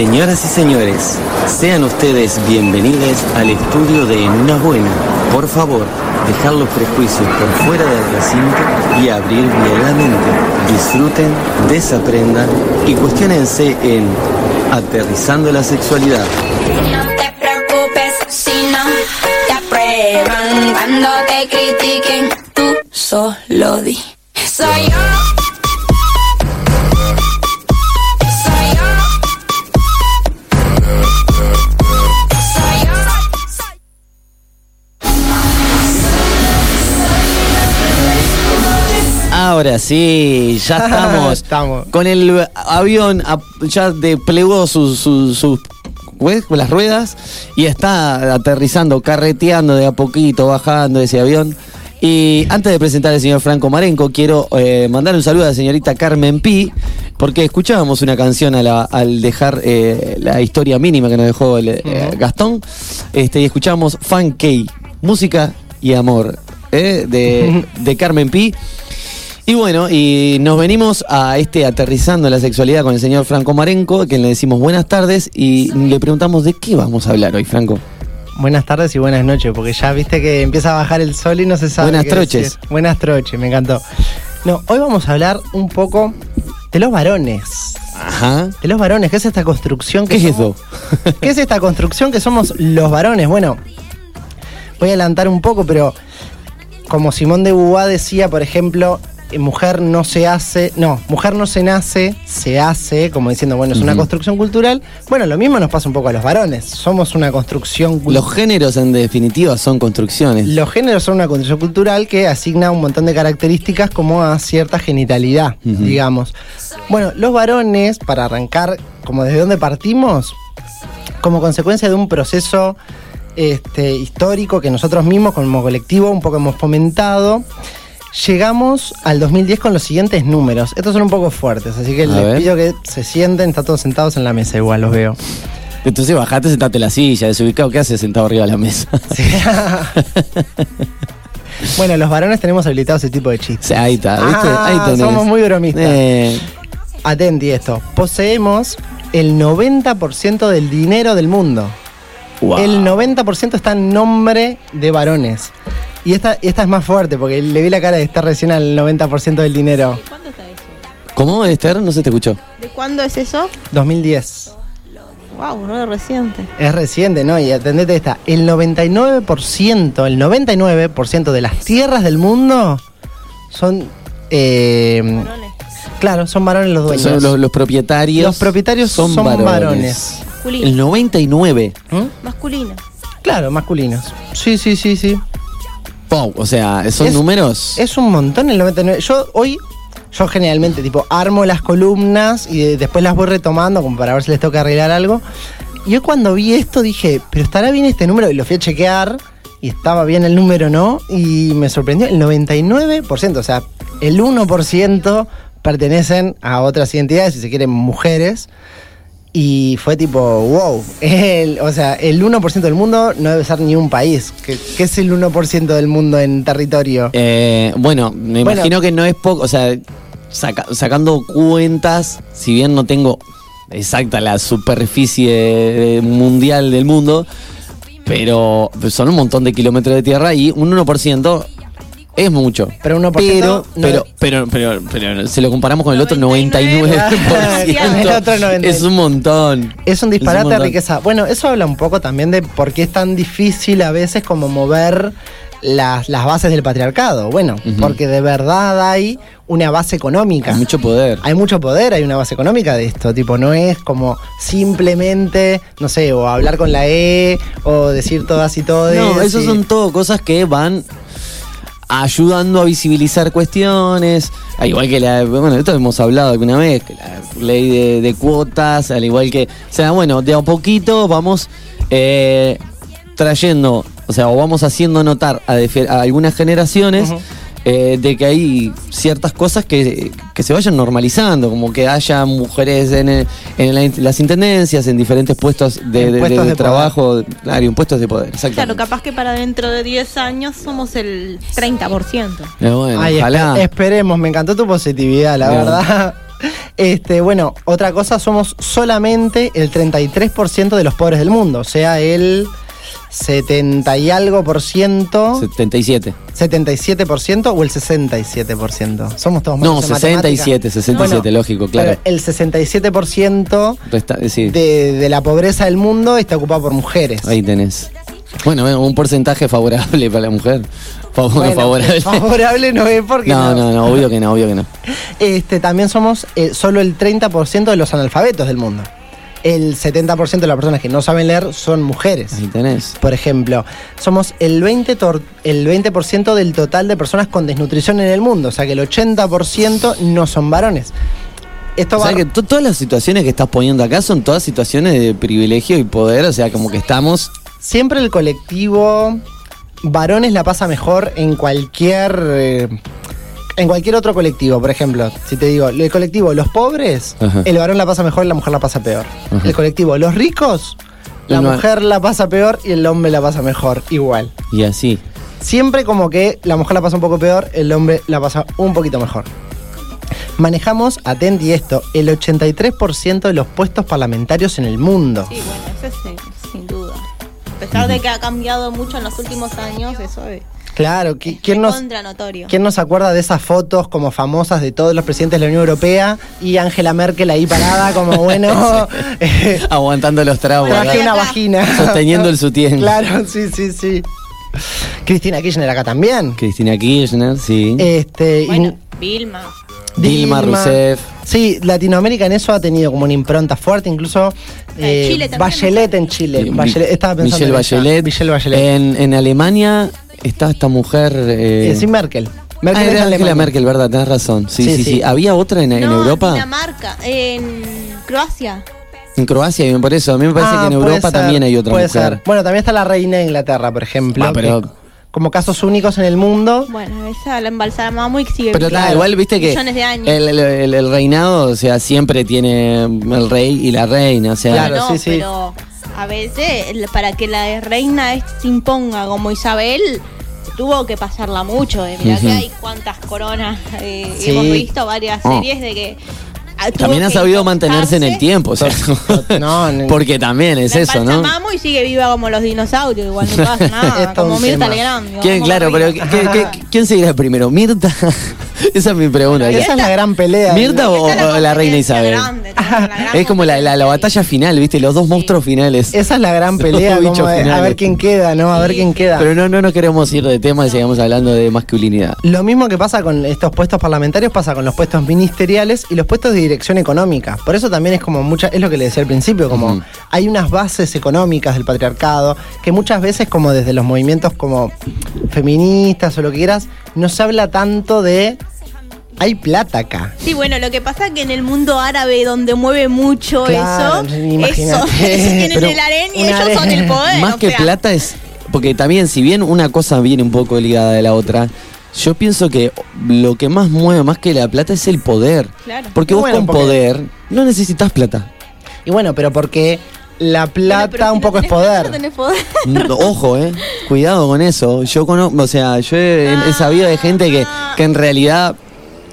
Señoras y señores, sean ustedes bienvenidos al estudio de una Buena. Por favor, dejar los prejuicios por fuera del recinto y abrir bien la mente. Disfruten, desaprendan y cuestionense en Aterrizando la Sexualidad. No te preocupes si no te aprueban cuando te critiquen. Tú solo di. Soy yo. Ahora sí, ya estamos, Estamos. con el avión a- ya desplegó sus las ruedas y está aterrizando, carreteando de a poquito, bajando ese avión. Y antes de presentar al señor Franco Marenco, quiero eh, mandar un saludo a la señorita Carmen Pi, porque escuchábamos una canción a la- al dejar eh, la historia mínima que nos dejó el, eh, Gastón, este, y escuchamos Fan K, música y amor, de, de Carmen Pi. Y bueno, y nos venimos a este aterrizando la sexualidad con el señor Franco Marenco, que le decimos buenas tardes y le preguntamos de qué vamos a hablar hoy, Franco. Buenas tardes y buenas noches, porque ya viste que empieza a bajar el sol y no se sabe. Buenas qué troches. decir. Buenas troches, me encantó. No, hoy vamos a hablar un poco de los varones. Ajá. De los varones, ¿qué es esta construcción que ¿Qué es eso? ¿Qué es esta construcción que somos los varones? Bueno, voy a adelantar un poco, pero como Simón de Beauvoir decía, por ejemplo, mujer no se hace, no, mujer no se nace, se hace, como diciendo, bueno, es una construcción cultural. Bueno, lo mismo nos pasa un poco a los varones. Somos una construcción cultural. Los géneros en definitiva son construcciones. Los géneros son una condición cultural que asigna un montón de características como a cierta genitalidad, digamos. Bueno, los varones, para arrancar, como desde dónde partimos, como consecuencia de un proceso este, histórico que nosotros mismos como colectivo un poco hemos fomentado, llegamos al 2010 con los siguientes números. Estos son un poco fuertes, así que A les ver. pido que se sienten, están todos sentados en la mesa igual, los veo. Entonces bajate, sentate en la silla, desubicado, ¿qué haces sentado arriba de la mesa? Sí. bueno, los varones tenemos habilitado ese tipo de chistes. Sí, Ahí está, ¿viste? Ah, Ahí tenés. somos muy bromistas. Eh, Atenti esto. Poseemos el 90% del dinero del mundo. wow. El 90% está en nombre de varones. Y esta, esta es más fuerte porque le vi la cara de estar recién al 90% del dinero. ¿Cuándo está eso? ¿Cómo, Esther? No se te escuchó. ¿De cuándo es eso? 2010. Wow, no es reciente. Es reciente, ¿no? Y atendete esta. El 99%, el 99% de las tierras del mundo son... eh, Varones. claro, son varones los dueños. Son los, los propietarios. Los propietarios son, varones. Masculino. El 99. ¿Mm? Masculino. Claro, masculinos. Sí, sí, sí, sí. Wow, o sea, son Es- números. Es un montón el 99. Yo hoy, yo generalmente, tipo, armo las columnas y de- después las voy retomando como para ver si les toca arreglar algo. Y hoy cuando vi esto dije, pero estará bien este número y lo fui a chequear y estaba bien el número, ¿no? Y me sorprendió, el 99%, o sea, el 1% pertenecen a otras identidades, si se quieren, mujeres. Y fue tipo, wow, el- o sea, el 1% del mundo no debe ser ni un país. ¿Qué, qué es el 1% del mundo en territorio? Eh, bueno, me Bueno. imagino que no es poco, o sea, saca- sacando cuentas, si bien no tengo exacta la superficie mundial del mundo, pero son un montón de kilómetros de tierra y un 1% es mucho. Pero 1% Pero, no- pero, pero, pero, pero, se lo comparamos con el otro 99, 99%. el otro 99. Es un montón. Es un disparate de riqueza. Bueno, eso habla un poco también de por qué es tan difícil a veces como mover las, las bases del patriarcado. Bueno, porque de verdad hay una base económica. Hay mucho poder. Hay mucho poder, hay una base económica de esto, tipo, no es como simplemente, no sé, o hablar con la E, o decir todas y todas. No, eso son todo cosas que van ayudando a visibilizar cuestiones, al igual que la, bueno, esto hemos hablado alguna vez, que la ley de, cuotas, al igual que, o sea, bueno, de a poquito vamos eh, trayendo, o sea, o vamos haciendo notar a, a algunas generaciones. Eh, de que hay ciertas cosas que, que se vayan normalizando, como que haya mujeres en, el- en la- las intendencias, en diferentes puestos de, de- puestos de de trabajo, claro, y en puestos de poder, Claro, capaz que para dentro de 10 años somos el 30%. Pero bueno, Ay, ojalá. espe- esperemos, me encantó tu positividad, la Bien. verdad. Este, bueno, otra cosa, somos solamente el 33% de los pobres del mundo, o sea, el 70 y algo por ciento, 77. 77% o el 67%. Somos todos No, malos en 67, matemática. 67, lógico, claro. el 67% Resta- eh, sí, de, de la pobreza del mundo está ocupado por mujeres. ahí tenés. Bueno, bueno, un porcentaje favorable para la mujer. Favor- Bueno, favorable. favorable no es porque No, no, no, obvio que no, obvio que no. Este, también somos eh, solo el 30% de los analfabetos del mundo. El 70% de las personas que no saben leer son mujeres. Ahí tenés. Por ejemplo, somos el 20%, tor- el 20 del total de personas con desnutrición en el mundo, o sea que el 80% no son varones. Esto O va sea que to- todas las situaciones que estás poniendo acá son todas situaciones de privilegio y poder, o sea, como que estamos. siempre el colectivo varones la pasa mejor en cualquier eh, en cualquier otro colectivo, por ejemplo, si te digo, el colectivo los pobres, Ajá. el varón la pasa mejor y la mujer la pasa peor. Ajá. El colectivo los ricos, la No, mujer la pasa peor y el hombre la pasa mejor, igual. Y así. Siempre como que la mujer la pasa un poco peor, el hombre la pasa un poquito mejor. Manejamos, atenti esto, el 83% de los puestos parlamentarios en el mundo. Sí, bueno, eso es sin, sin duda. A pesar de que ha cambiado mucho en los últimos años, eso es Claro, ¿qui- ¿quién nos. ¿Quién no se acuerda de esas fotos como famosas de todos los presidentes de la Unión Europea y Angela Merkel ahí parada como bueno, eh, Aguantando los tragos. traje una vagina. Sosteniendo el sutién. Claro, sí, sí, sí. Cristina Kirchner acá también. Cristina Kirchner, sí. Este, y- Bueno, Vilma. Dilma Rousseff. Sí, Latinoamérica en eso ha tenido como una impronta fuerte, incluso En Chile también. Bachelet en Chile. Bachelet, estaba pensando Michelle en. Bachelet. Michelle Bachelet. En, en Alemania está esta mujer. Eh, sí, Merkel. ah, Merkel es era Angela. Merkel, ¿verdad? Tenés razón. Sí, Sí, sí, sí. sí. Había otra en, en no, Europa. Dinamarca, en Croacia. En Croacia, y por eso. A mí me parece Ah, que en Europa ser, también hay otra puede mujer. ser. Bueno, también está la reina de Inglaterra, por ejemplo. Ah, pero- que como casos únicos en el mundo. Bueno, esa la embalsamamos y sigue Pero claro, igual viste que Millones de años. el, el- el- el reinado, o sea, siempre tiene el rey y la reina, o sea, Claro, no, sí, sí. pero a veces para que la reina se imponga como Isabel tuvo que pasarla mucho. Eh. Mirá que hay cuantas coronas eh, Sí. hemos visto varias Oh. series de que también ha sabido mantenerse en el tiempo, o sea, No, no. porque también es La eso, ¿no? y sigue viva como los dinosaurios, igual no pasa nada, como Mirta. Legrand. ¿Quién, claro, pero. ¿qué- qué- qué- ¿quién seguirá primero? ¿Mirta? Esa es mi pregunta. Esa es la gran pelea. ¿Mirta o, la reina Isabel? grande, la Es como la, la, batalla final, ¿viste? Los dos monstruos finales. Esa es la gran pelea, como de- a ver quién queda, ¿no? A ver quién queda. Pero no, no nos queremos ir de tema y sigamos hablando de masculinidad. Lo mismo que pasa con estos puestos parlamentarios pasa con los puestos ministeriales y los puestos de dirección económica. Por eso también es como mucha, es lo que le decía al principio, como hay unas bases económicas del patriarcado que muchas veces como desde los movimientos como feministas o lo que quieras, no se habla tanto de hay plata acá. Sí, bueno, lo que pasa es que en el mundo árabe, donde mueve mucho Claro, eso, imagínate. eso, tienen Pero el harén y ellos son el poder. Más o que sea, plata es. Porque también, si bien una cosa viene un poco ligada de la otra, yo pienso que lo que más mueve más que la plata es el poder. Claro. Porque vos Bueno, con porque- poder no necesitas plata. Y bueno, pero porque la plata si un no poco es tenés plata, poder. no tenés poder. No, Ojo, eh. Cuidado con eso. Yo conozco, o sea, yo he, he sabido de gente que, que en realidad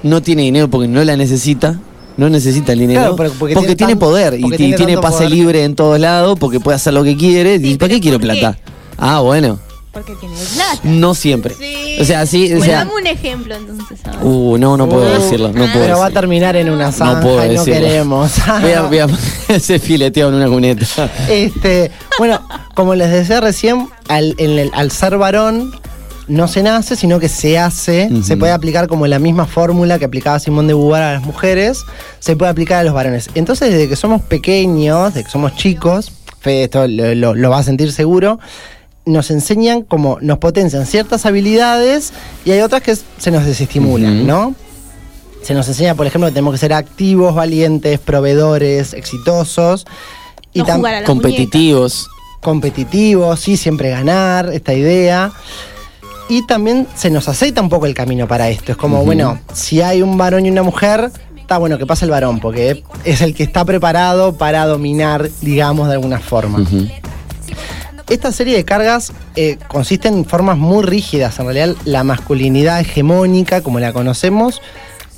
no tiene dinero porque no la necesita. No necesita el dinero. Claro, pero porque porque, tiene tan- poder y, porque y tiene pase poder. libre en todos lados porque puede hacer lo que quiere. Sí, ¿Y para qué quiero plata? Ah, bueno. Porque tiene plata. No siempre. Sí. O sea, sí, o Bueno, sea. dame un ejemplo entonces. a ver. Uh, no, no puedo Uh, decirlo. No puedo Pero va a terminar en una zanja puedo y no decirlo. queremos. Voy a, voy a ese fileteo en una cuneta. Este, bueno, como les decía recién, al, en el- al ser varón no se nace, sino que se hace. Se puede aplicar como la misma fórmula que aplicaba Simón de Beauvoir a las mujeres, se puede aplicar a los varones. Entonces, desde que somos pequeños, desde que somos chicos, Fede esto lo, lo- lo va a sentir seguro, nos enseñan como nos potencian ciertas habilidades y hay otras que se nos desestimulan. ¿no? Se nos enseña, por ejemplo, que tenemos que ser activos, valientes, proveedores, exitosos. No jugar a la Competitivos. competitivos, sí, siempre ganar, esta idea. Y también se nos aceita un poco el camino para esto. Es como, bueno, si hay un varón y una mujer, está bueno que pase el varón, porque es el que está preparado para dominar, digamos, de alguna forma. Esta serie de cargas eh, consiste en formas muy rígidas. En realidad, la masculinidad hegemónica, como la conocemos,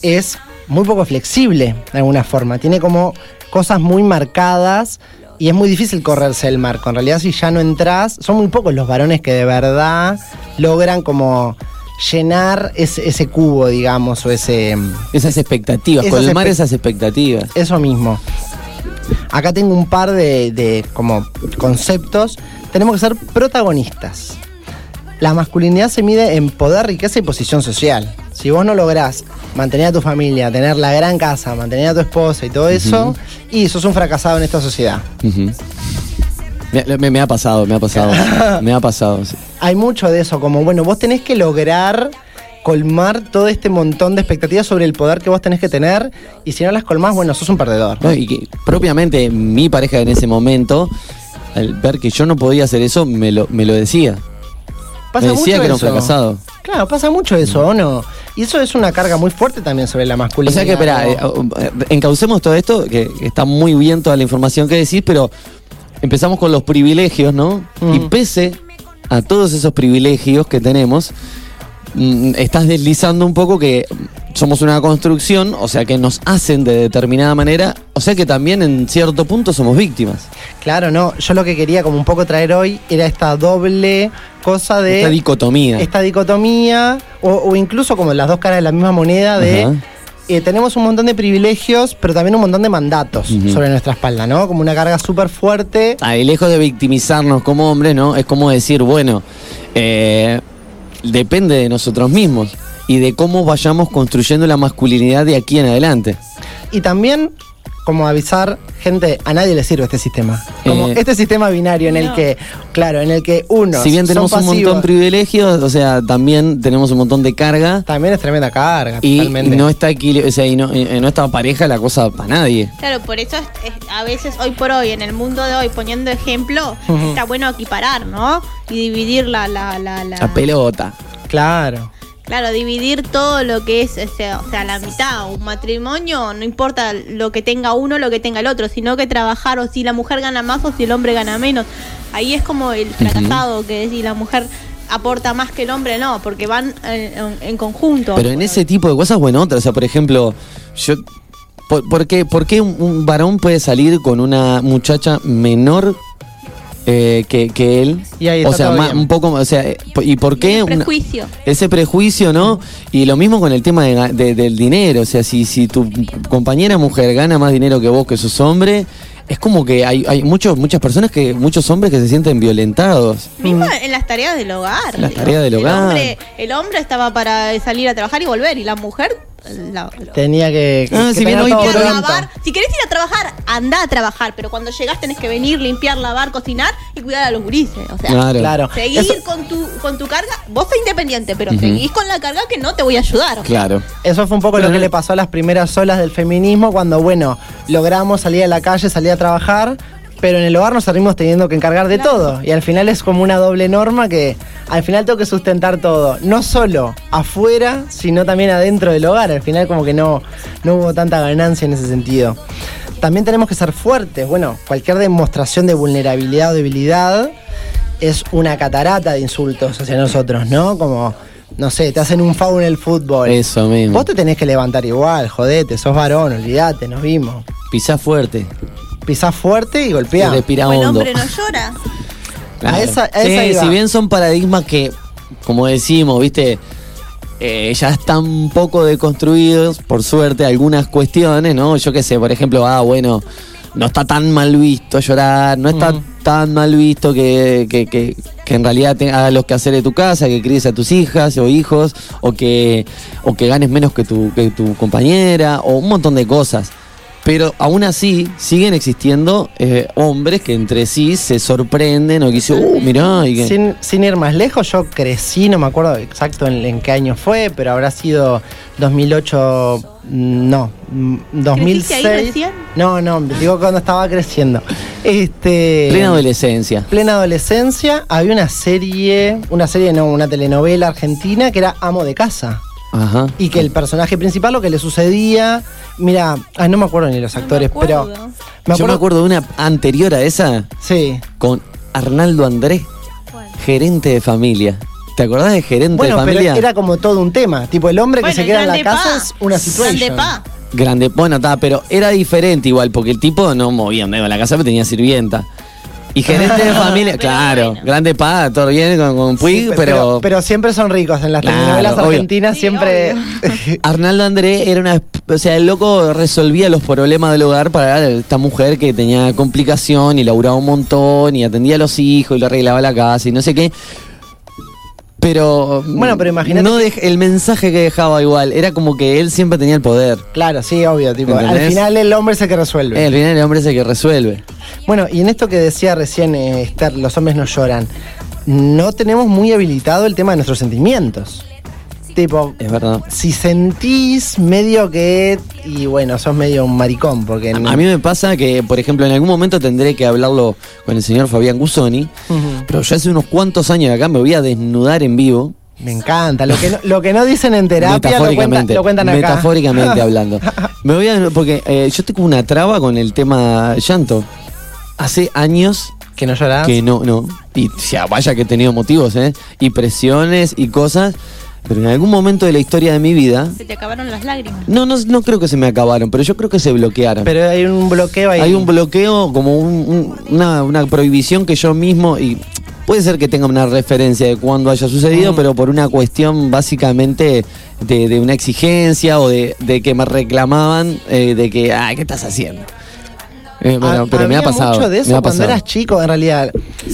es muy poco flexible de alguna forma. Tiene como cosas muy marcadas y es muy difícil correrse el marco. En realidad, si ya no entras, son muy pocos los varones que de verdad logran como llenar ese, ese cubo, digamos, o ese. Esas expectativas, Esas colmar espe- esas expectativas. Eso mismo. Acá tengo un par de, de como conceptos. Tenemos que ser protagonistas. La masculinidad se mide en poder, riqueza y posición social. Si vos no lográs mantener a tu familia, tener la gran casa, mantener a tu esposa y todo eso, y sos un fracasado en esta sociedad. Me, me- me ha pasado, me ha pasado. me ha pasado. sí. Hay mucho de eso, como bueno, vos tenés que lograr colmar todo este montón de expectativas sobre el poder que vos tenés que tener, y si no las colmás, bueno, sos un perdedor. No, y que propiamente mi pareja en ese momento, al ver que yo no podía hacer eso, me lo, me lo decía. Pasa me decía mucho que era un fracasado. Claro, pasa mucho eso, ¿o no? Y eso es una carga muy fuerte también sobre la O masculinidad. sea que, espera, ¿no? eh, encaucemos todo esto, que está muy bien toda la información que decís, pero empezamos con los privilegios, ¿no? Mm. Y pese a todos esos privilegios que tenemos, mm, estás deslizando un poco que somos una construcción, o sea que nos hacen de determinada manera, o sea que también en cierto punto somos víctimas. Claro, no. Yo lo que quería como un poco traer hoy era esta doble cosa de... Esta dicotomía. esta dicotomía, o, o incluso como las dos caras de la misma moneda de... Ajá. eh, tenemos un montón de privilegios, pero también un montón de mandatos sobre nuestra espalda, ¿no? Como una carga súper fuerte. Ah, y lejos de victimizarnos como hombres, ¿no? Es como decir, bueno, eh, depende de nosotros mismos y de cómo vayamos construyendo la masculinidad de aquí en adelante. Y también como avisar, gente, a nadie le sirve este sistema. Como Eh, este sistema binario en el que, claro, en el que uno... si bien tenemos un montón de privilegios, o sea, también tenemos un montón de carga También es tremenda carga, y totalmente. no está equili- o sea, y no, y no está pareja la cosa para nadie. Claro, por eso es- es- a veces hoy por hoy, en el mundo de hoy, poniendo ejemplo, está bueno equiparar, ¿no? Y dividir la, la, la, la- La pelota. Claro. Claro, dividir todo lo que es, o sea, o sea, la mitad, un matrimonio, no importa lo que tenga uno, lo que tenga el otro, sino que trabajar o si la mujer gana más o si el hombre gana menos. Ahí es como el fracasado, que si la mujer aporta más que el hombre, no, porque van eh, en, en conjunto. Pero en ese tipo de cosas, bueno, otras. O sea, por ejemplo, yo. ¿Por, por qué, por qué un, un varón puede salir con una muchacha menor eh, que, que él? Y ahí o sea, todo ma- bien. un poco. O sea, eh, ¿y por qué? Ese una- prejuicio. ese prejuicio, ¿no? Y lo mismo con el tema de del dinero. O sea, si, si tu compañera mujer gana más dinero que vos, que sos hombre. Es como que hay, hay muchos, muchas personas que, muchos hombres que se sienten violentados. Mismo en las tareas del hogar. Las tareas del el hogar. Hombre, el hombre estaba para salir a trabajar y volver, y la mujer. La- Tenía que... que- Ah, que si bien hoy todo lavar. Si querés ir a trabajar, anda a trabajar, pero cuando llegás tenés que venir, limpiar, lavar, cocinar y cuidar a los gurises. O sea, Claro. Claro. seguir Eso- con tu con tu carga. Vos sos independiente, pero seguís con la carga que no te voy a ayudar. o sea. Claro. Eso fue un poco lo que le pasó a las primeras olas del feminismo cuando, bueno, logramos salir a la calle, salir a trabajar, pero en el hogar nos salimos teniendo que encargar de Claro. todo. Y al final es como una doble norma que al final tengo que sustentar todo, no solo afuera, sino también adentro del hogar. Al final como que no, no hubo tanta ganancia en ese sentido. También tenemos que ser fuertes. Bueno, cualquier demostración de vulnerabilidad o debilidad es una catarata de insultos hacia nosotros, ¿no? Como, no sé, te hacen un foul en el fútbol. Eso mismo. Vos te tenés que levantar igual, jodete, sos varón, olvídate, nos vimos. Pisá fuerte. Pisás fuerte y Y golpeá. respira O el hombre no llora. Claro. A esa- a esa si bien son paradigmas que, como decimos, viste, eh, ya están poco deconstruidos, por suerte, algunas cuestiones, ¿no? Yo qué sé, por ejemplo, ah, bueno, no está tan mal visto llorar, no está Ujú. tan mal visto que, que, que- que en realidad te hagas los quehaceres de tu casa, que críes a tus hijas o hijos, o que, o que ganes menos que tu, que tu compañera, o un montón de cosas. Pero aún así siguen existiendo eh, hombres que entre sí se sorprenden o que dicen, uh, mirá, y que... Sin, sin ir más lejos, yo crecí, no me acuerdo exacto en, en qué año fue, pero habrá sido 2008, mm, no, mm, 2006. ahí recién? No, no, digo cuando estaba creciendo. Este, Plena adolescencia. plena adolescencia, había una serie, una serie, no, una telenovela argentina que era Amo de Casa. Ajá. Y que el personaje principal, lo que le sucedía, mira, ah, no me acuerdo ni los No me actores, pero acuerdo. me Yo me acuerdo de una anterior a esa Sí. con Arnaldo Andrés, gerente de familia. ¿Te acordás de gerente Bueno, de pero familia? era como todo un tema. Tipo, el hombre que se queda en la Grande casa Pa. es una Grande situación. Pa. Grande, bueno, está, pero era diferente igual, porque el tipo no movía un dedo en la casa, pero tenía sirvienta. Y gerente de familia, claro, bueno. grande pa, todo bien con, con Puig, Sí, pero, pero siempre son ricos en las Claro, telenovelas argentinas, Sí, siempre. Arnaldo André era una. O sea, el loco resolvía los problemas del hogar para esta mujer que tenía complicación y laburaba un montón y atendía a los hijos y le arreglaba la casa y no sé qué. Pero. Bueno, pero imagínate No el mensaje que dejaba igual. Era como que él siempre tenía el poder. claro, sí, obvio. Tipo, al final el hombre es el que resuelve. Eh, al final el hombre es el que resuelve. Bueno, y en esto que decía recién eh, Esther, los hombres no lloran, no tenemos muy habilitado el tema de nuestros sentimientos. Tipo, Es verdad. si sentís medio que. Y bueno, sos medio un maricón, porque. A, no- a mí me pasa que, por ejemplo, en algún momento tendré que hablarlo con el señor Fabián Gusoni, pero yo hace unos cuantos años acá me voy a desnudar en vivo. Me encanta. Lo que no, lo que no dicen en terapia lo, cuenta- lo cuentan acá. metafóricamente hablando. Me voy a, porque eh, yo tengo una traba con el tema llanto. Hace años Que no llorás. que no, no. Y vaya que he tenido motivos, ¿eh? Y presiones y cosas. Pero en algún momento de la historia de mi vida, Se te acabaron las lágrimas. no, no, no creo que se me acabaron, pero yo creo que se bloquearon. Pero hay un bloqueo ahí. Hay un bloqueo, como un- un- una, una prohibición que yo mismo, y puede ser que tenga una referencia de cuándo haya sucedido, pero por una cuestión básicamente de, de una exigencia o de, de que me reclamaban eh, de que, ay, ¿qué estás haciendo? Eh, bueno, Ha- pero me ha había pasado. mucho de me eso ha cuando pasado. eras chico, en realidad.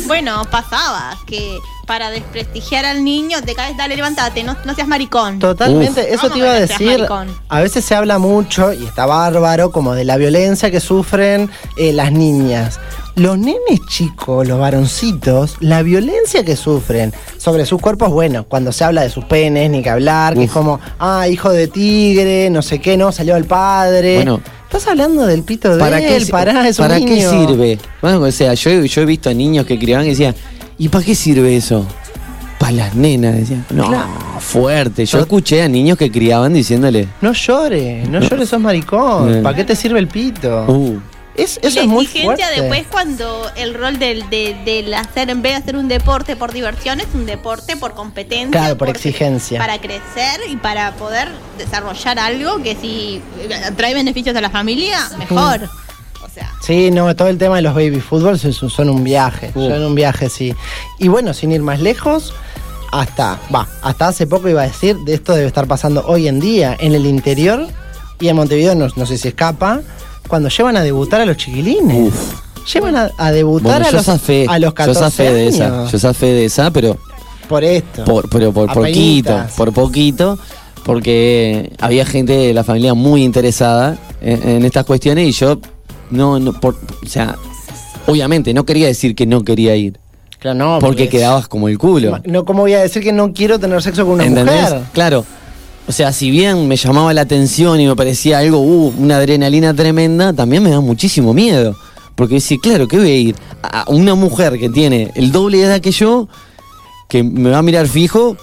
Bueno, pasaba que para desprestigiar al niño te caes, dale, levántate, no, no seas maricón. Totalmente, Uf. eso ¿Cómo te iba a decir. A veces se habla mucho, y está bárbaro, como de la violencia que sufren eh, las niñas. Los nenes chicos, los varoncitos, la violencia que sufren sobre sus cuerpos, bueno, cuando se habla de sus penes, ni que hablar, que es como, ah, hijo de tigre, no sé qué, no, salió el padre. Bueno. Estás hablando del pito de ¿Para qué, él, si- pará, es un ¿para qué sirve? Bueno, o sea, yo, yo he visto niños que criaban y decían, ¿y para qué sirve eso? Para las nenas, decían. No, Claro. fuerte. Yo escuché a niños que criaban diciéndole, No llores, no llores, sos maricón. Eh. ¿Para qué te sirve el pito? uh, Es, eso la es muy exigencia fuerte. después cuando el rol del, de, del hacer, en vez de hacer un deporte por diversión, es un deporte por competencia. Claro, por exigencia. Para crecer y para poder desarrollar algo que si trae beneficios a la familia, mejor. Mm. Sea, Sí, no, todo el tema de los baby fútbol son, un viaje, Uh. son un viaje, sí. Y bueno, sin ir más lejos, hasta, va, hasta hace poco iba a decir, de esto debe estar pasando hoy en día en el interior y en Montevideo, no, no sé si escapa, cuando llevan a debutar a los chiquilines. Llevan a, a debutar bueno, a, yo los, zafé, a los yo 14 zafé de esa, años. yo zafé de esa, pero por esto. por, pero por poquito, Apenitas. por poquito, porque había gente de la familia muy interesada en, en estas cuestiones y yo no, no por, o sea, obviamente no quería decir que no quería ir, Claro, no, porque quedabas como el culo. No, ¿cómo voy a decir que no quiero tener sexo con una ¿Entendés? mujer? Claro. O sea, si bien me llamaba la atención y me parecía algo, uh, una adrenalina tremenda, también me da muchísimo miedo. Porque decir, claro, ¿qué voy a ir? A una mujer que tiene el doble de edad que yo, que me va a mirar fijo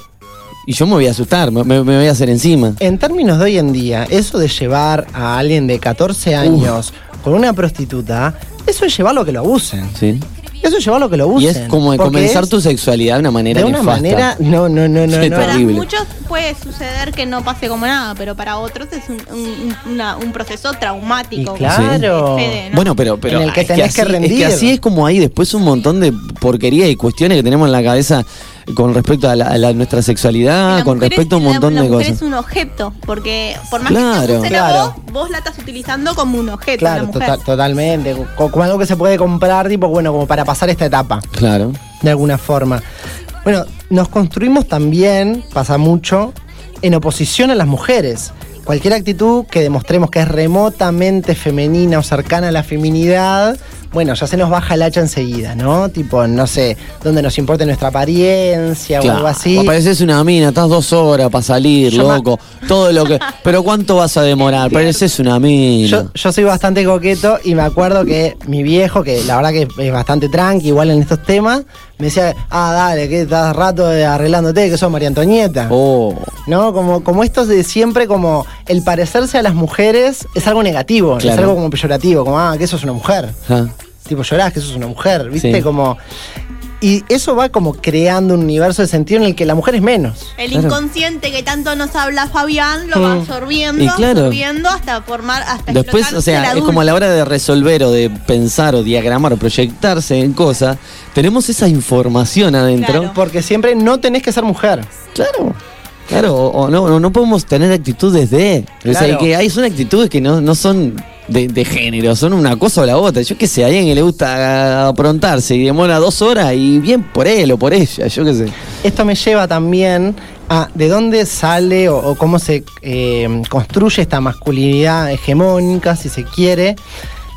y yo me voy a asustar, me, voy a hacer encima. En términos de hoy en día, eso de llevar a alguien de 14 años con una prostituta, eso es llevarlo a que lo abusen. ¿sí? Eso es llevarlo a que lo Y abusen. es como de comenzar tu sexualidad de una manera De una nefasta. manera. No, no, no, no. No. para terrible. muchos puede suceder que no pase como nada, pero para otros es un, un- una- un proceso traumático. Y claro. Fede, ¿no? Bueno, pero, pero En el que es tenés que así- rendir. Es que así es como hay después un montón de porquerías y cuestiones que tenemos en la cabeza con respecto a, la- a la- nuestra sexualidad, La con respecto a un montón la de mujer cosas. es un objeto, porque por más Claro. que Claro. vos, vos la estás utilizando como un objeto, Claro, la mujer. total- totalmente. Co- Como algo que se puede comprar, tipo, bueno, como para pasar esta etapa, Claro. de alguna forma. Bueno, nos construimos también, pasa mucho, en oposición a las mujeres. Cualquier actitud que demostremos que es remotamente femenina o cercana a la feminidad, bueno, ya se nos baja el hacha enseguida, ¿no? Tipo, no sé, donde nos importe nuestra apariencia o algo así. Pareces una mina, estás dos horas para salir, Yo loco. Todo lo que. Pero ¿cuánto vas a demorar? Pareces una mina. Yo, yo soy bastante coqueto y me acuerdo que mi viejo, que la verdad que es bastante tranqui, igual en estos temas, me decía, ah, dale, que estás rato arreglándote, que sos María Antonieta. Oh. ¿No? Como, como esto de siempre, como el parecerse a las mujeres es algo negativo, es algo como peyorativo, como, ah, que eso es una mujer. Ah. Tipo, llorás, que eso es una mujer, ¿viste? Sí. Como. Y eso va como creando un universo de sentido en el que la mujer es menos. El Claro. inconsciente que tanto nos habla Fabián lo va Mm. absorbiendo, claro. absorbiendo hasta formar, hasta Después, o sea, es como a la hora de resolver o de pensar o diagramar o proyectarse en cosas, tenemos esa información adentro. Claro. Porque siempre no tenés que ser mujer. Claro. Claro, o, o no, o no podemos tener actitudes de. O sea, que hay son actitudes que no, no son de, de género, son una cosa o la otra. Yo qué sé, a alguien que le gusta aprontarse y demora dos horas y bien por él o por ella, yo qué sé. Esto me lleva también a de dónde sale o, cómo se eh, construye esta masculinidad hegemónica, si se quiere.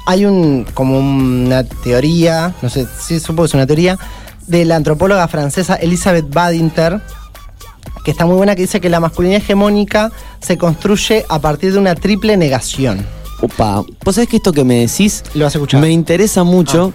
Hay un como una teoría, no sé si supongo que es una teoría, de la antropóloga francesa Elizabeth Badinter, que está muy buena, que dice que la masculinidad hegemónica se construye a partir de una triple negación. Opa, vos sabés que esto que me decís Lo vas a escuchar. me interesa mucho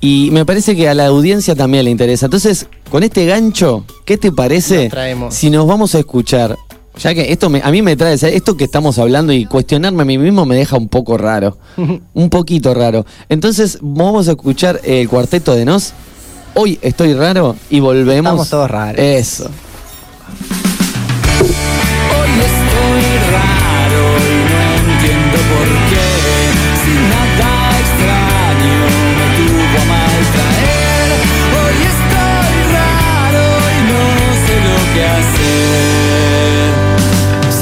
y me parece que a la audiencia también le interesa. Entonces, con este gancho, ¿qué te parece Nos traemos. si nos vamos a escuchar? Ya que esto me- a mí me trae, o sea, esto que estamos hablando y cuestionarme a mí mismo me deja un poco raro. un poquito raro. Entonces, vamos a escuchar el cuarteto de Nos. Hoy estoy raro y volvemos. Estamos todos raros. Eso.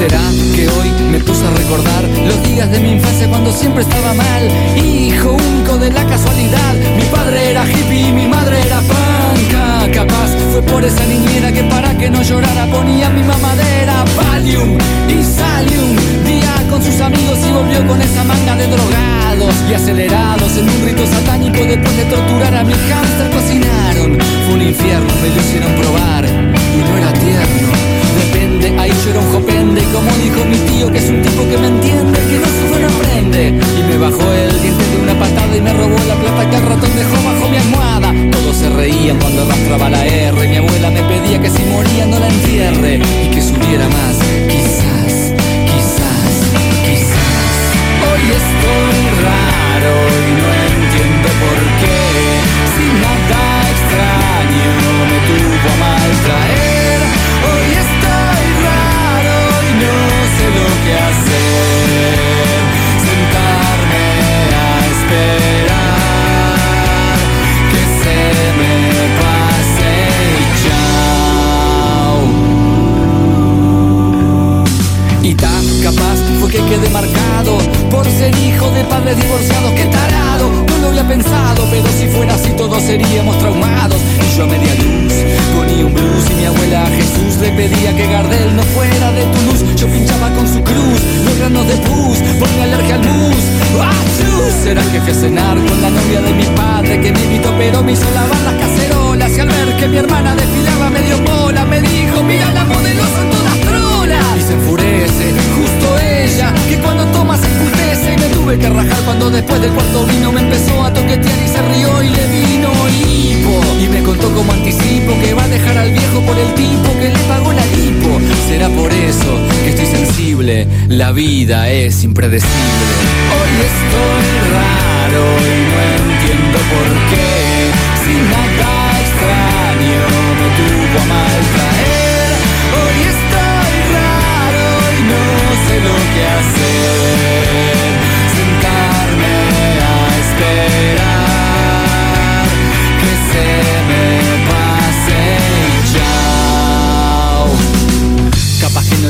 ¿Será que hoy me puse a recordar los días de mi infancia cuando siempre estaba mal? Hijo único de la casualidad, mi padre era hippie y mi madre era panca. Capaz fue por esa niñera que para que no llorara ponía mi mamadera Valium y Salium. Día con sus amigos y volvió con esa manga de drogados y acelerados en un rito satánico después de torturar a mi hámster cocinaron. Fue un infierno, me lo hicieron probar y no era tierno. Depende, ahí era un jopende Y como dijo mi tío que es un tipo que me entiende Que no sufre no aprende. Y me bajó el diente de una patada Y me robó la plata que el ratón dejó bajo mi almohada. Todos se reían cuando arrastraba la R. Mi abuela me pedía que si moría no la entierre Y que subiera más. Quizás, quizás, quizás. Hoy estoy raro y no entiendo por fue que quedé marcado por ser hijo de padres divorciados. ¡Qué tarado! No lo había pensado, pero si fuera así todos seríamos traumados. Y yo a media luz ponía un blues y mi abuela Jesús le pedía que Gardel no fuera de Toulouse. Yo pinchaba con su cruz los granos de pus por mi alergia al mus. ¡Achú! ¿Será que fui a cenar con la novia de mi padre que me invitó pero me hizo lavar las cacerolas? Y al ver que mi hermana desfilaba medio mola me dijo, mira la modelo del cuarto vino me empezó a toquetear y se rió y le vino hipo. Y me contó como anticipo que va a dejar al viejo por el tipo que le pagó la lipo. Será por eso que estoy sensible, la vida es impredecible. Hoy estoy raro y no entiendo por qué. Sin nada extraño me tuvo a mal traer. Hoy estoy raro y no sé lo que hacer.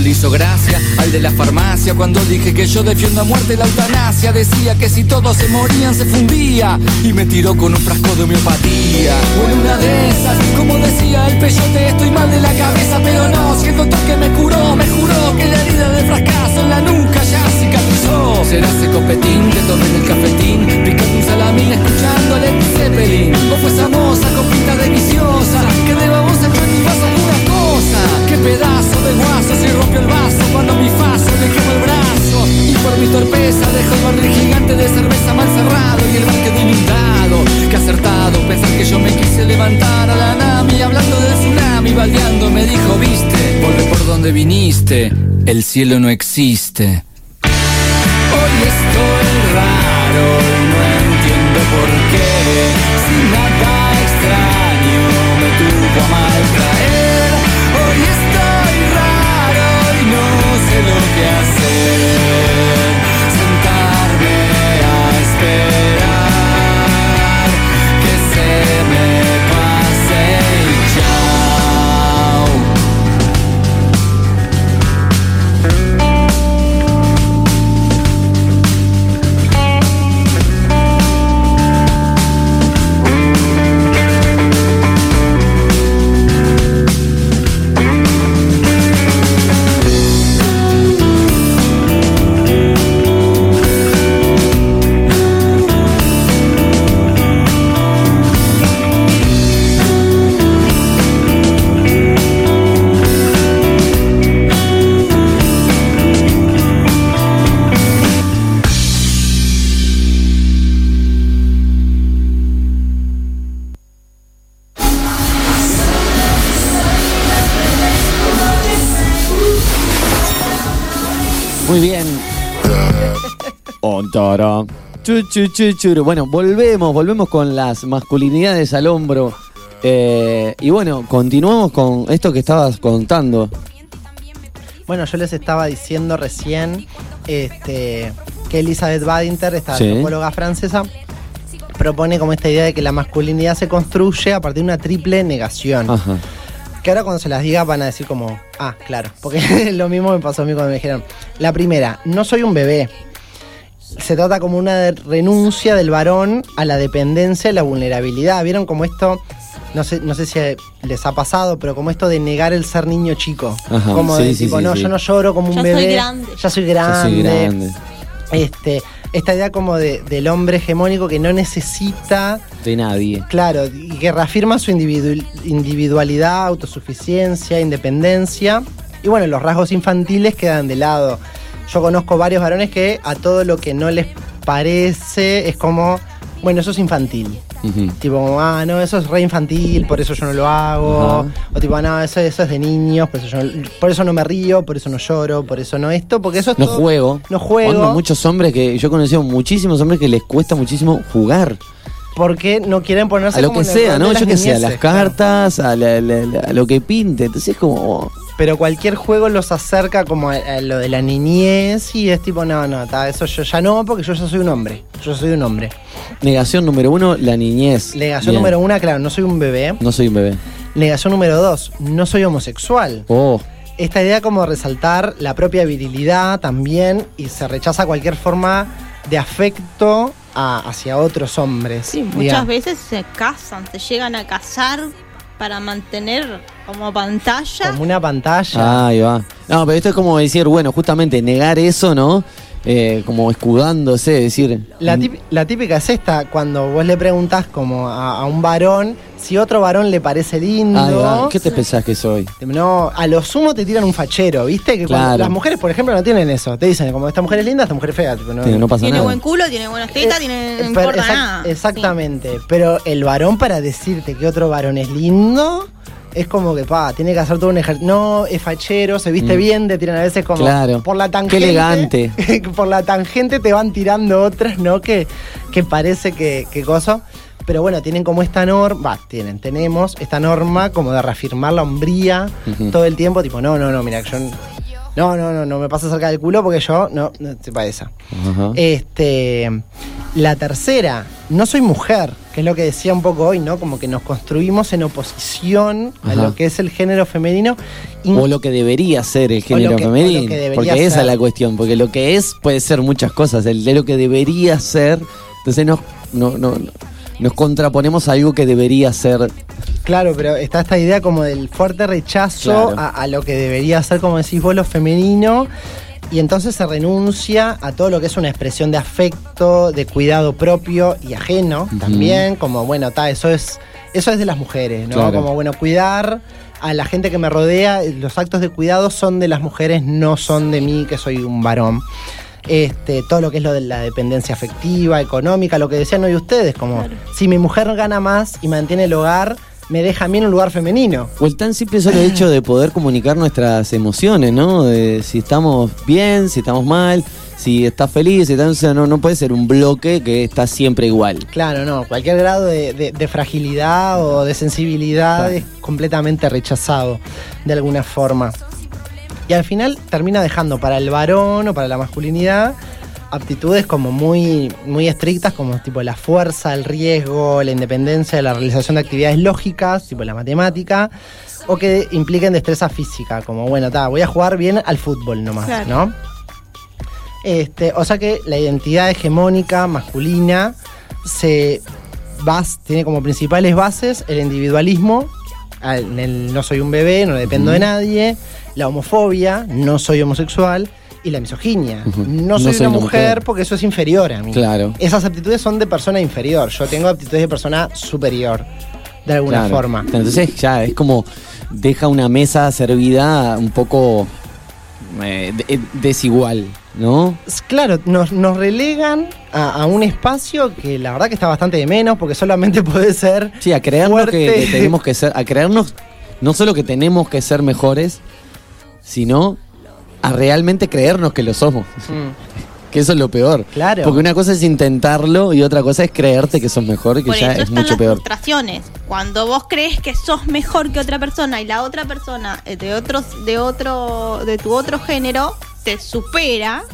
Hizo gracia al de la farmacia cuando dije que yo defiendo a muerte la eutanasia. Decía que si todos se morían se fundía y me tiró con un frasco de homeopatía. O una de esas, como decía el peyote, estoy mal de la cabeza, pero no. Si el doctor que me curó me juró que la herida del fracaso en la nuca ya cicatrizó. Será ese copetín que tomé el cafetín, picando un salamín escuchando a Led Zeppelin. O fue esa moza con pinta de que de babosa en mi alguna cosa. Qué pedazo de guaso si rompió el vaso cuando mi faso le quemó el brazo. Y por mi torpeza dejó el barril gigante de cerveza mal cerrado y el bar quedó inundado. Qué acertado pensar que yo me quise levantar a la nami hablando del tsunami, baldeando me dijo, viste, vuelve por donde viniste, el cielo no existe. Hoy estoy raro y no entiendo por qué. Sin nada extraño Muy bien. Ontoro. Chu, chu, chu, churu. Bueno, volvemos, volvemos con las masculinidades al hombro. Eh, y bueno, continuamos con esto que estabas contando. Bueno, yo les estaba diciendo recién este, que Elizabeth Badinter, esta Sí. antropóloga francesa, propone como esta idea de que la masculinidad se construye a partir de una triple negación. Ajá. Que ahora cuando se las diga van a decir como, ah, claro, porque lo mismo me pasó a mí cuando me dijeron. La primera, no soy un bebé. Se trata como una renuncia del varón a la dependencia y la vulnerabilidad. ¿Vieron como esto? No sé, no sé si les ha pasado, pero como esto de negar el ser niño chico. Ajá, como sí, de sí, tipo, sí, no, sí. yo no lloro como un Ya soy bebé. grande. Ya soy grande. soy grande. Este, esta idea como de- del hombre hegemónico que no necesita De nadie. Claro, y que reafirma su individu- individualidad, autosuficiencia, independencia. Y bueno, los rasgos infantiles quedan de lado. Yo conozco varios varones que a todo lo que no les parece es como, bueno, eso es infantil. Tipo, ah, no, eso es re infantil, por eso yo no lo hago. O tipo, no, eso, eso es de niños, por eso, yo no, por eso no me río, por eso no lloro, por eso no esto, porque eso es No todo- juego. No juego. Onda, muchos hombres que yo he conocido muchísimos hombres que les cuesta muchísimo jugar. Porque no quieren ponerse A lo como que sea, ¿no? Yo que sé, a las niñeces, claro. cartas, a, la- la- la- a lo que pinte. Entonces es como. Pero cualquier juego los acerca como a, a lo de la niñez y es tipo, no, no, ta, eso yo ya no, porque yo ya soy un hombre. Yo soy un hombre. Negación número uno, la niñez. Negación Bien. número una, claro, no soy un bebé. No soy un bebé. Negación número dos, no soy homosexual. Oh, Esta idea como de resaltar la propia virilidad también y se rechaza cualquier forma de afecto a- hacia otros hombres. Sí, muchas digamos. veces se casan, se llegan a casar para mantener como pantalla. Como una pantalla. ahí va. No, pero esto es como decir, bueno, justamente negar eso, ¿no? Eh, como escudándose, decir. La, tip- la típica es esta, cuando vos le preguntás como a, a un varón si otro varón le parece lindo. ¿Qué te pensás que soy? No, a lo sumo te tiran un fachero, ¿viste? Que Claro. las mujeres, por ejemplo, no tienen eso. Te dicen, como esta mujer es linda, esta mujer es fea. tipo, no, Sí, no pasa tiene nada. buen culo, tiene buenas tetas, Eh, tiene, eh, no pero importa exact- nada. Exactamente. Pero el varón para decirte que otro varón es lindo, es como que, pa, tiene que hacer todo un ejercicio. No, es fachero, se viste Mm. bien, te tiran a veces como Claro. por la Qué tangente. elegante. por la tangente te van tirando otras, ¿no? Que, que parece que, que cosa. Pero bueno, tienen como esta norma, va, tienen, tenemos esta norma como de reafirmar la hombría todo el tiempo, tipo, no, no, no, mira, yo no, no, no, no me pasa cerca del culo porque yo no, no sepa esa. Este, la tercera, no soy mujer, que es lo que decía un poco hoy, ¿no? Como que nos construimos en oposición a lo que es el género femenino. In- O lo que debería ser el género que- femenino. porque esa es la cuestión. Porque lo que es puede ser muchas cosas. El de lo que debería ser. Entonces nos, no, no, no- nos contraponemos a algo que debería ser. Claro, pero está esta idea como del fuerte rechazo Claro. a, a lo que debería ser, como decís vos, lo femenino. Y entonces se renuncia a todo lo que es una expresión de afecto, de cuidado propio y ajeno también, como bueno, ta, eso es, eso es de las mujeres, ¿no? Claro. Como bueno, cuidar a la gente que me rodea, los actos de cuidado son de las mujeres, no son de mí, que soy un varón. Este, todo lo que es lo de la dependencia afectiva, económica, lo que decían hoy ustedes, como si mi mujer gana más y mantiene el hogar, me deja a mí en un lugar femenino. O el tan simple solo hecho de poder comunicar nuestras emociones, ¿no? De si estamos bien, si estamos mal, si estás feliz, si estás, o sea, no, no puede ser un bloque que está siempre igual. Claro, no, cualquier grado de, de- de fragilidad o de sensibilidad Claro. es completamente rechazado de alguna forma. Y al final termina dejando para el varón o para la masculinidad aptitudes como muy, muy estrictas, como tipo la fuerza, el riesgo, la independencia, la realización de actividades lógicas, tipo la matemática, o que impliquen destreza física, como bueno, ta, voy a jugar bien al fútbol nomás, Claro. ¿no? Este, o sea que la identidad hegemónica masculina se bas- tiene como principales bases el individualismo, al- el no soy un bebé, no dependo de nadie, la homofobia, no soy homosexual, y la misoginia. No soy una mujer, porque eso es inferior a mí. Claro. Esas aptitudes son de persona inferior. Yo tengo aptitudes de persona superior, de alguna Claro. forma. Entonces ya es como deja una mesa servida un poco eh, de- desigual, ¿no? Claro, nos, nos relegan a, a un espacio que la verdad que está bastante de menos, porque solamente puede ser. Sí, a creernos Fuerte. que, que tenemos que ser, a creernos no solo que tenemos que ser mejores, sino a realmente creernos que lo somos. Que eso es lo peor. Claro. Porque una cosa es intentarlo y otra cosa es creerte que sos mejor, que Por ya eso es están mucho las peor. frustraciones. Cuando vos crees que sos mejor que otra persona y la otra persona eh, de otros, de otro, de tu otro género te supera,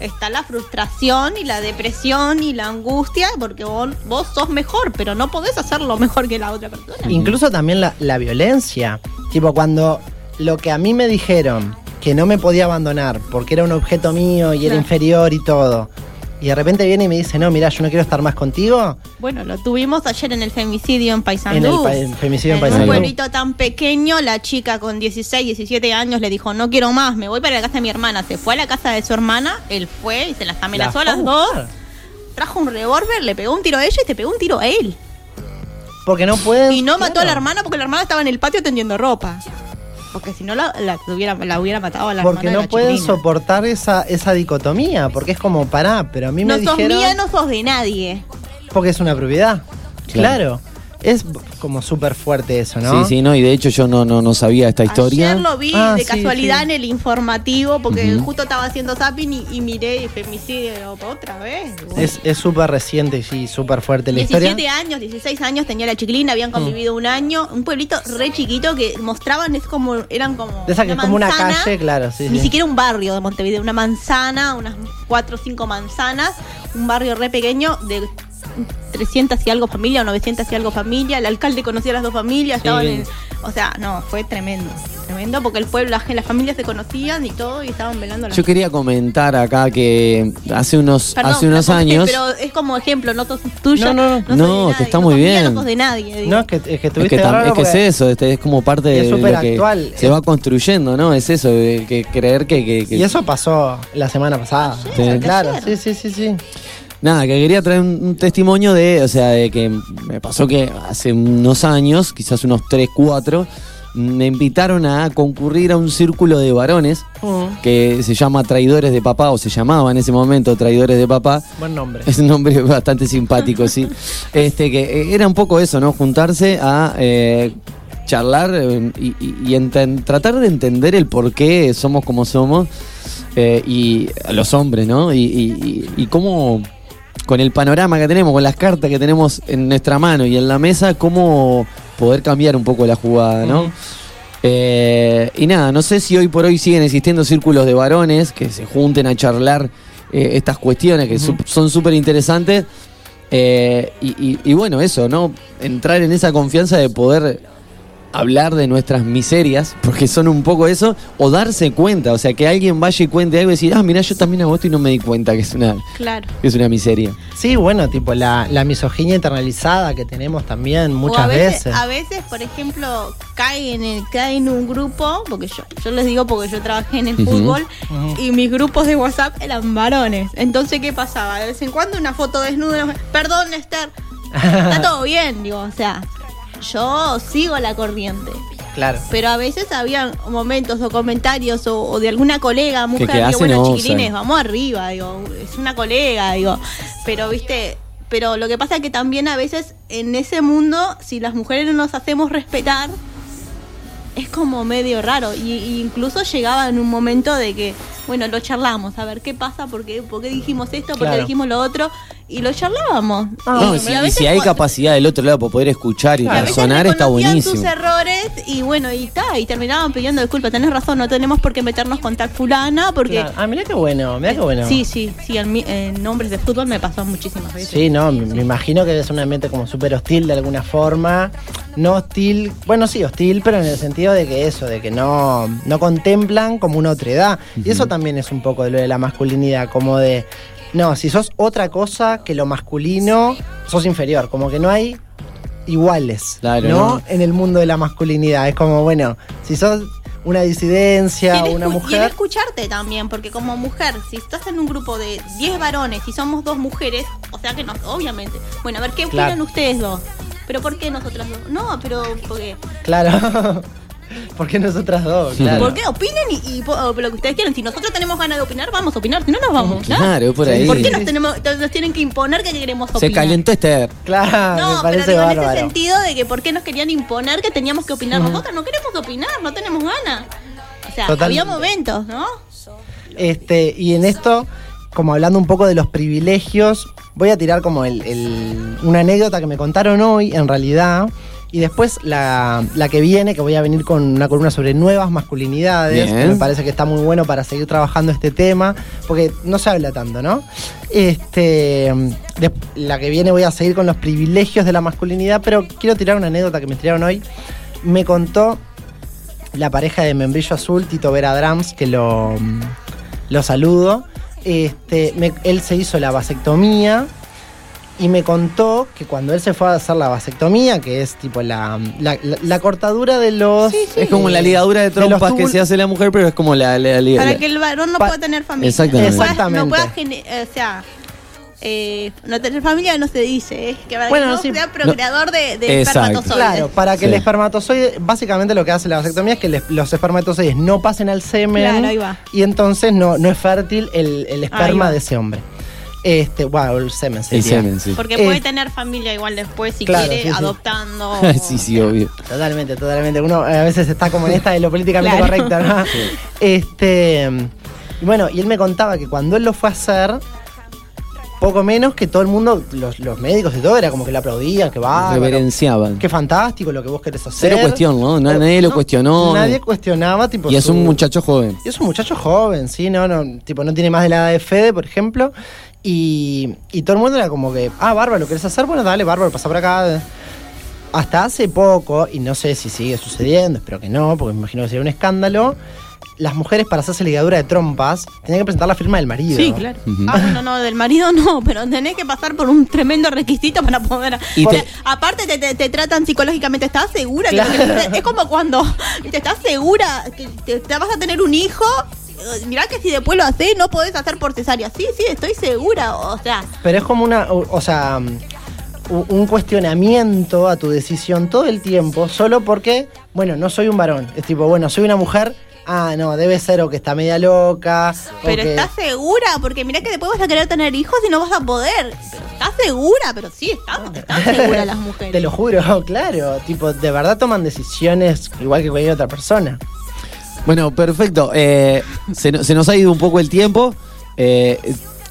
está la frustración y la depresión y la angustia porque vos, vos sos mejor, pero no podés hacerlo mejor que la otra persona. Incluso también la, la violencia. Tipo, cuando lo que a mí me dijeron que no me podía abandonar porque era un objeto mío y era inferior y todo. Y de repente viene y me dice, no, mira, yo no quiero estar más contigo. Bueno, lo tuvimos ayer en el femicidio en Paysandú. En el pa- el femicidio en un Paysandú. pueblito tan pequeño, la chica con 16, 17 años le dijo, no quiero más, me voy para la casa de mi hermana. Se fue a la casa de su hermana, él fue y se las amenazó a La las dos. Trajo un revólver, le pegó un tiro a ella y te pegó un tiro a él. Porque no pueden. Y no mató a la hermana porque la hermana estaba en el patio tendiendo ropa. Porque si no la, la hubiera, la hubiera matado a la Porque de no la pueden chiquilina. soportar esa, esa dicotomía. Porque es como, pará, pero a mí No me sos dijeron. mía, no sos de nadie. Porque es una propiedad. Claro. Claro. Es como súper fuerte eso, ¿no? Sí, sí, no, y de hecho yo no, no, no sabía esta historia. Ayer lo vi Ah, de sí, casualidad sí. en el informativo porque justo estaba haciendo zapping y, y miré femicidio otra vez. Es es súper reciente y sí, súper fuerte la 17 historia. años, 16 años tenía la chiquilina, habían convivido un año, un pueblito re chiquito que mostraban, es como, eran como. De esa que es como una calle, claro, sí. Ni sí. siquiera un barrio de Montevideo, una manzana, unas cuatro o cinco manzanas, un barrio re pequeño de 300 y algo familia o 900 y algo familia. El alcalde conocía a las dos familias, estaban en- O sea, no, fue tremendo. Tremendo porque el pueblo, la gen- las familias se conocían y todo y estaban velando las Yo quería comentar acá que hace unos, Perdón, hace unos pero- años. Pero es como ejemplo, no tuya. No, no, de no, nadie, que está no muy bien. No de nadie. No, es que, es que Es que, tam- es que es eso, este, es como parte de lo que actual. se va construyendo, ¿no? Es eso, de que creer que, que- que- Y eso pasó la semana pasada. Sí. Claro, ayer. sí, sí, sí, sí. Nada, que quería traer un, un testimonio de, o sea, de que me pasó que hace unos años, quizás unos 3, 4, me invitaron a concurrir a un círculo de varones Mm, que se llama Traidores de Papá, o se llamaba en ese momento Traidores de Papá. buen nombre. Es un nombre bastante simpático, sí. Este, que eh, era un poco eso, ¿no? Juntarse a eh, charlar eh, y, y- y enten- tratar de entender el por qué somos como somos eh, y los hombres, ¿no? Y cómo, con el panorama que tenemos, con las cartas que tenemos en nuestra mano y en la mesa, cómo poder cambiar un poco la jugada, ¿no? Eh, y nada, no sé si hoy por hoy siguen existiendo círculos de varones que se junten a charlar eh, estas cuestiones que son súper interesantes. Eh, y, y- y bueno, eso, ¿no? Entrar en esa confianza de poder hablar de nuestras miserias, porque son un poco eso, o darse cuenta, o sea, que alguien vaya y cuente algo y decir, ah, mira, yo también hago esto y no me di cuenta que es una, Claro. que es una miseria. Sí, bueno, tipo la, la misoginia internalizada que tenemos también O muchas a veces, veces. A veces, por ejemplo, cae en, el, cae en un grupo, porque yo, yo les digo porque yo trabajé en el fútbol y mis grupos de WhatsApp eran varones. Entonces, ¿qué pasaba? De vez en cuando una foto desnuda, perdón, Esther, está todo bien, digo, o sea, yo sigo la corriente. Claro. Pero a veces había momentos o comentarios o, o de alguna colega, mujer, que bueno, osa. chiquilines, vamos arriba, digo, es una colega, digo. Pero, viste, pero lo que pasa es que también a veces en ese mundo, si las mujeres no nos hacemos respetar, es como medio raro. Y, y incluso llegaba en un momento de que, bueno, lo charlamos, a ver qué pasa, por qué, por qué dijimos esto, por qué Claro. dijimos lo otro, y lo charlábamos. Ah, No, Y- si, a y veces si hay capacidad del otro lado para poder escuchar y veces razonar, está buenísimo. sus errores y bueno, y ta, y terminaban pidiendo disculpas. Tenés razón, no tenemos por qué meternos con tal fulana porque... Claro. Ah, mira qué bueno, mira qué bueno. Sí, sí, sí, en, mi- en nombres de fútbol me pasó muchísimas veces. Sí, no, me, me imagino que es un ambiente como súper hostil de alguna forma. No hostil, bueno, sí, hostil, pero en el sentido de que eso, de que no, no contemplan como una otredad. Y eso también es un poco de lo de la masculinidad, como de, no, si sos otra cosa que lo masculino, sos inferior, como que no hay iguales, Claro, ¿no? ¿no? En el mundo de la masculinidad. Es como, bueno, si sos una disidencia, en una escu- y mujer... escucharte también, porque como mujer, si estás en un grupo de 10 varones y somos dos mujeres, o sea que no, obviamente. Bueno, a ver, ¿qué opinan Claro. ustedes dos? ¿Pero por qué nosotras dos? No, pero porque... Claro. ¿Por qué nosotras dos? Claro. ¿Por qué opinen y, y po- o lo que ustedes quieren? Si nosotros tenemos ganas de opinar, vamos a opinar. Si no, nos vamos. Claro, por ahí. ¿Por qué nos, tenemos, nos tienen que imponer que queremos opinar? Se calentó Esther. Claro, No, me pero digo en ese sentido de que por qué nos querían imponer que teníamos que opinar nosotras. No queremos opinar, no tenemos ganas. O sea, Totalmente. había momentos, ¿no? Este, y en esto, como hablando un poco de los privilegios, voy a tirar como el- el- una anécdota que me contaron hoy, en realidad. Y después la, la que viene, que voy a venir con una columna sobre nuevas masculinidades, que me parece que está muy bueno para seguir trabajando este tema, porque no se habla tanto, ¿no? Este, de- la que viene voy a seguir con los privilegios de la masculinidad, pero quiero tirar una anécdota que me tiraron hoy. Me contó la pareja de Membrillo Azul, Tito Vera Drams, que lo, lo saludo. Este, me- él se hizo la vasectomía y me contó que cuando él se fue a hacer la vasectomía, que es tipo la, la, la- la cortadura de los... Es como la ligadura de trompas que se hace la mujer, pero es como la, la, la- Para la- que el varón no Pa- pueda tener familia. Exactamente. No pueda- Exactamente. No pueda gene- o sea, eh, no tener familia no se dice. Es que para Bueno, que no sí. sea procreador de, espermatozoides. Claro, para que Sí. el espermatozoide, básicamente lo que hace la vasectomía es que les- los espermatozoides no pasen al semen Claro, ahí va. y entonces no, no es fértil el, el esperma de ese hombre. Este, wow, el semen el sería. semen, sí. Porque Eh, puede tener familia igual después si claro, quiere, sí, sí. adoptando. sí, sí, obvio. Totalmente, totalmente. Uno eh, a veces está como en esta de lo políticamente Claro. correcto, ¿no? Este. Y bueno, y él me contaba que cuando él lo fue a hacer, poco menos que todo el mundo, los, los médicos y todo, era como que le aplaudían, que va. Reverenciaban. Qué fantástico lo que vos querés hacer. Cero cuestión, ¿no? Na- nadie lo cuestionó. Nadie cuestionaba, tipo. Y es su- un muchacho joven. Y es un muchacho joven, sí, no, no, tipo, no tiene más de la edad de Fede, por ejemplo. Y, y todo el mundo era como que, ah, Bárbaro, ¿lo querés hacer? Bueno, dale, Bárbaro, pasa por acá. Hasta hace poco, y no sé si sigue sucediendo, espero que no, porque me imagino que sería un escándalo. Las mujeres para hacerse ligadura de trompas tenían que presentar la firma del marido. Sí, claro. Ujú. Ah, bueno, no, del marido no, pero tenés que pasar por un tremendo requisito para poder. Y te- aparte te, te- te tratan psicológicamente, ¿estás segura? que es como cuando te estás segura que te, te vas a tener un hijo. Eh, Mirá que si después lo haces, no podés hacer por cesárea. Sí, sí, estoy segura. O sea, Pero es como una, o, o sea, un, cuestionamiento a tu decisión todo el tiempo, solo porque, bueno, no soy un varón. Es tipo, bueno, soy una mujer. Ah, no, debe ser o que está media loca. pero que- estás segura, porque mirá que después vas a querer tener hijos y no vas a poder. Pero estás segura, pero sí, estamos, están seguras las mujeres. Te lo juro, claro. Tipo, de verdad toman decisiones igual que cualquier otra persona. Bueno, perfecto. Eh, se, se nos ha ido un poco el tiempo. Eh,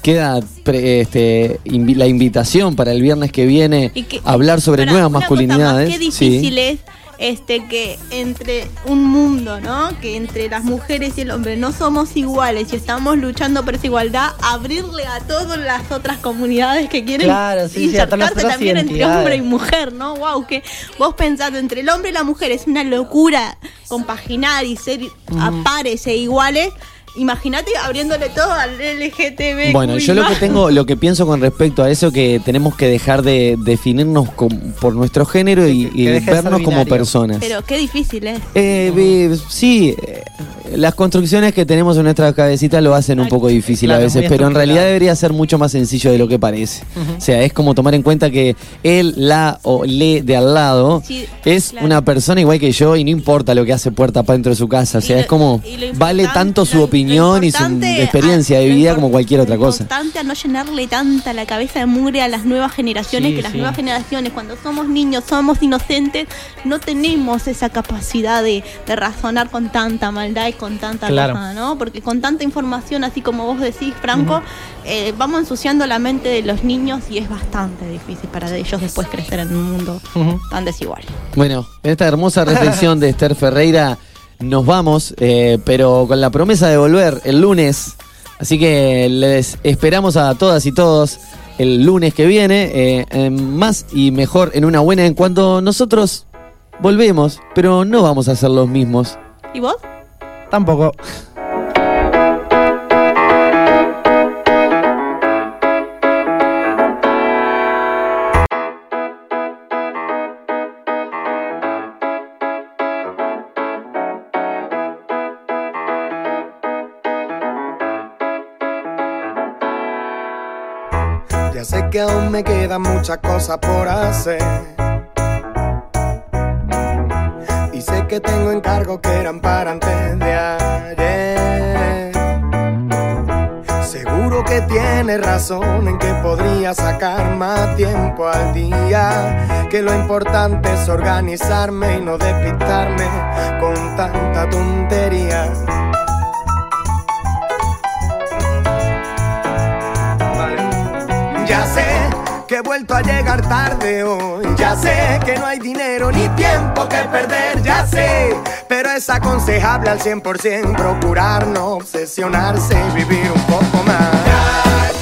queda pre- este, invi- la invitación para el viernes que viene que- hablar sobre nuevas masculinidades. Más, qué Sí. difícil es este, que entre un mundo, ¿no? Que entre las mujeres y el hombre no somos iguales y estamos luchando por esa igualdad, abrirle a todas las otras comunidades que quieren Claro, sí, insertarse también entre hombre y mujer, ¿no? Wow, que vos pensás entre el hombre y la mujer es una locura compaginar y ser a pares e iguales. Imagínate abriéndole todo al LGTB. Bueno, yo lo que tengo, lo que pienso con respecto a eso que tenemos que dejar de definirnos por nuestro género y, vernos como personas. Pero qué difícil es. Eh, vi- sí, eh, las construcciones que tenemos en nuestra cabecita lo hacen un poco difícil Claro, a veces, pero en realidad debería ser mucho más sencillo de lo que parece. O sea, es como tomar en cuenta que él, la o le de al lado Sí, es claro. una persona igual que yo y no importa lo que hace puerta para dentro de su casa. O sea, lo- es como vale tanto su lo opinión y su experiencia a- de vida como cualquier otra cosa. importante a no llenarle tanta la cabeza de mugre a las nuevas generaciones, Sí, que las sí. nuevas generaciones, cuando somos niños, somos inocentes, no tenemos esa capacidad de, de razonar con tanta maldad y con tanta Claro. cosa, ¿no? Porque con tanta información, así como vos decís, Franco, eh, vamos ensuciando la mente de los niños y es bastante difícil para ellos después crecer en un mundo tan desigual. Bueno, en esta hermosa reflexión de Esther Ferreira nos vamos, eh, pero con la promesa de volver el lunes. Así que les esperamos a todas y todos el lunes que viene, eh, en más y mejor en una buena en cuanto nosotros volvemos, pero no vamos a ser los mismos. ¿Y vos? Tampoco. Ya sé que aún me quedan muchas cosas por hacer. Y sé que tengo encargos que eran para antes de ayer. Seguro que tienes razón en que podría sacar más tiempo al día. Que lo importante es organizarme y no despistarme con tanta tontería. Ya sé que he vuelto a llegar tarde hoy. Ya sé que no hay dinero ni tiempo que perder, ya sé. Pero es aconsejable al 100% procurar no obsesionarse y vivir un poco más. Ya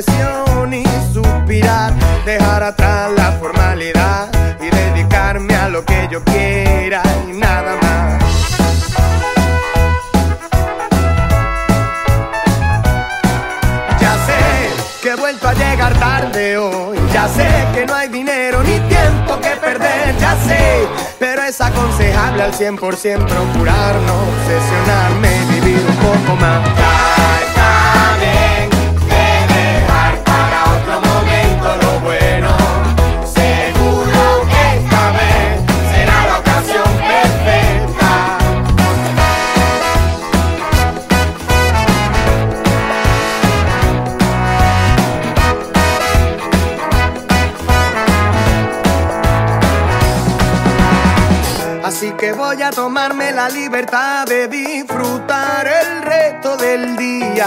y suspirar, dejar atrás la formalidad y dedicarme a lo que yo quiera y nada más. Ya sé que he vuelto a llegar tarde hoy. Ya sé que no hay dinero ni tiempo que perder. Ya sé, pero es aconsejable al 100% procurar no obsesionarme y vivir un poco más. Ya está bien Que voy a tomarme la libertad de disfrutar el resto del día,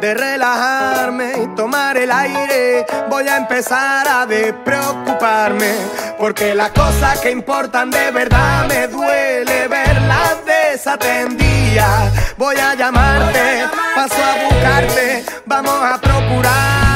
de relajarme y tomar el aire. Voy a empezar a despreocuparme, porque las cosas que importan de verdad me duele verlas desatendidas. Voy a llamarte, paso a buscarte, vamos a procurar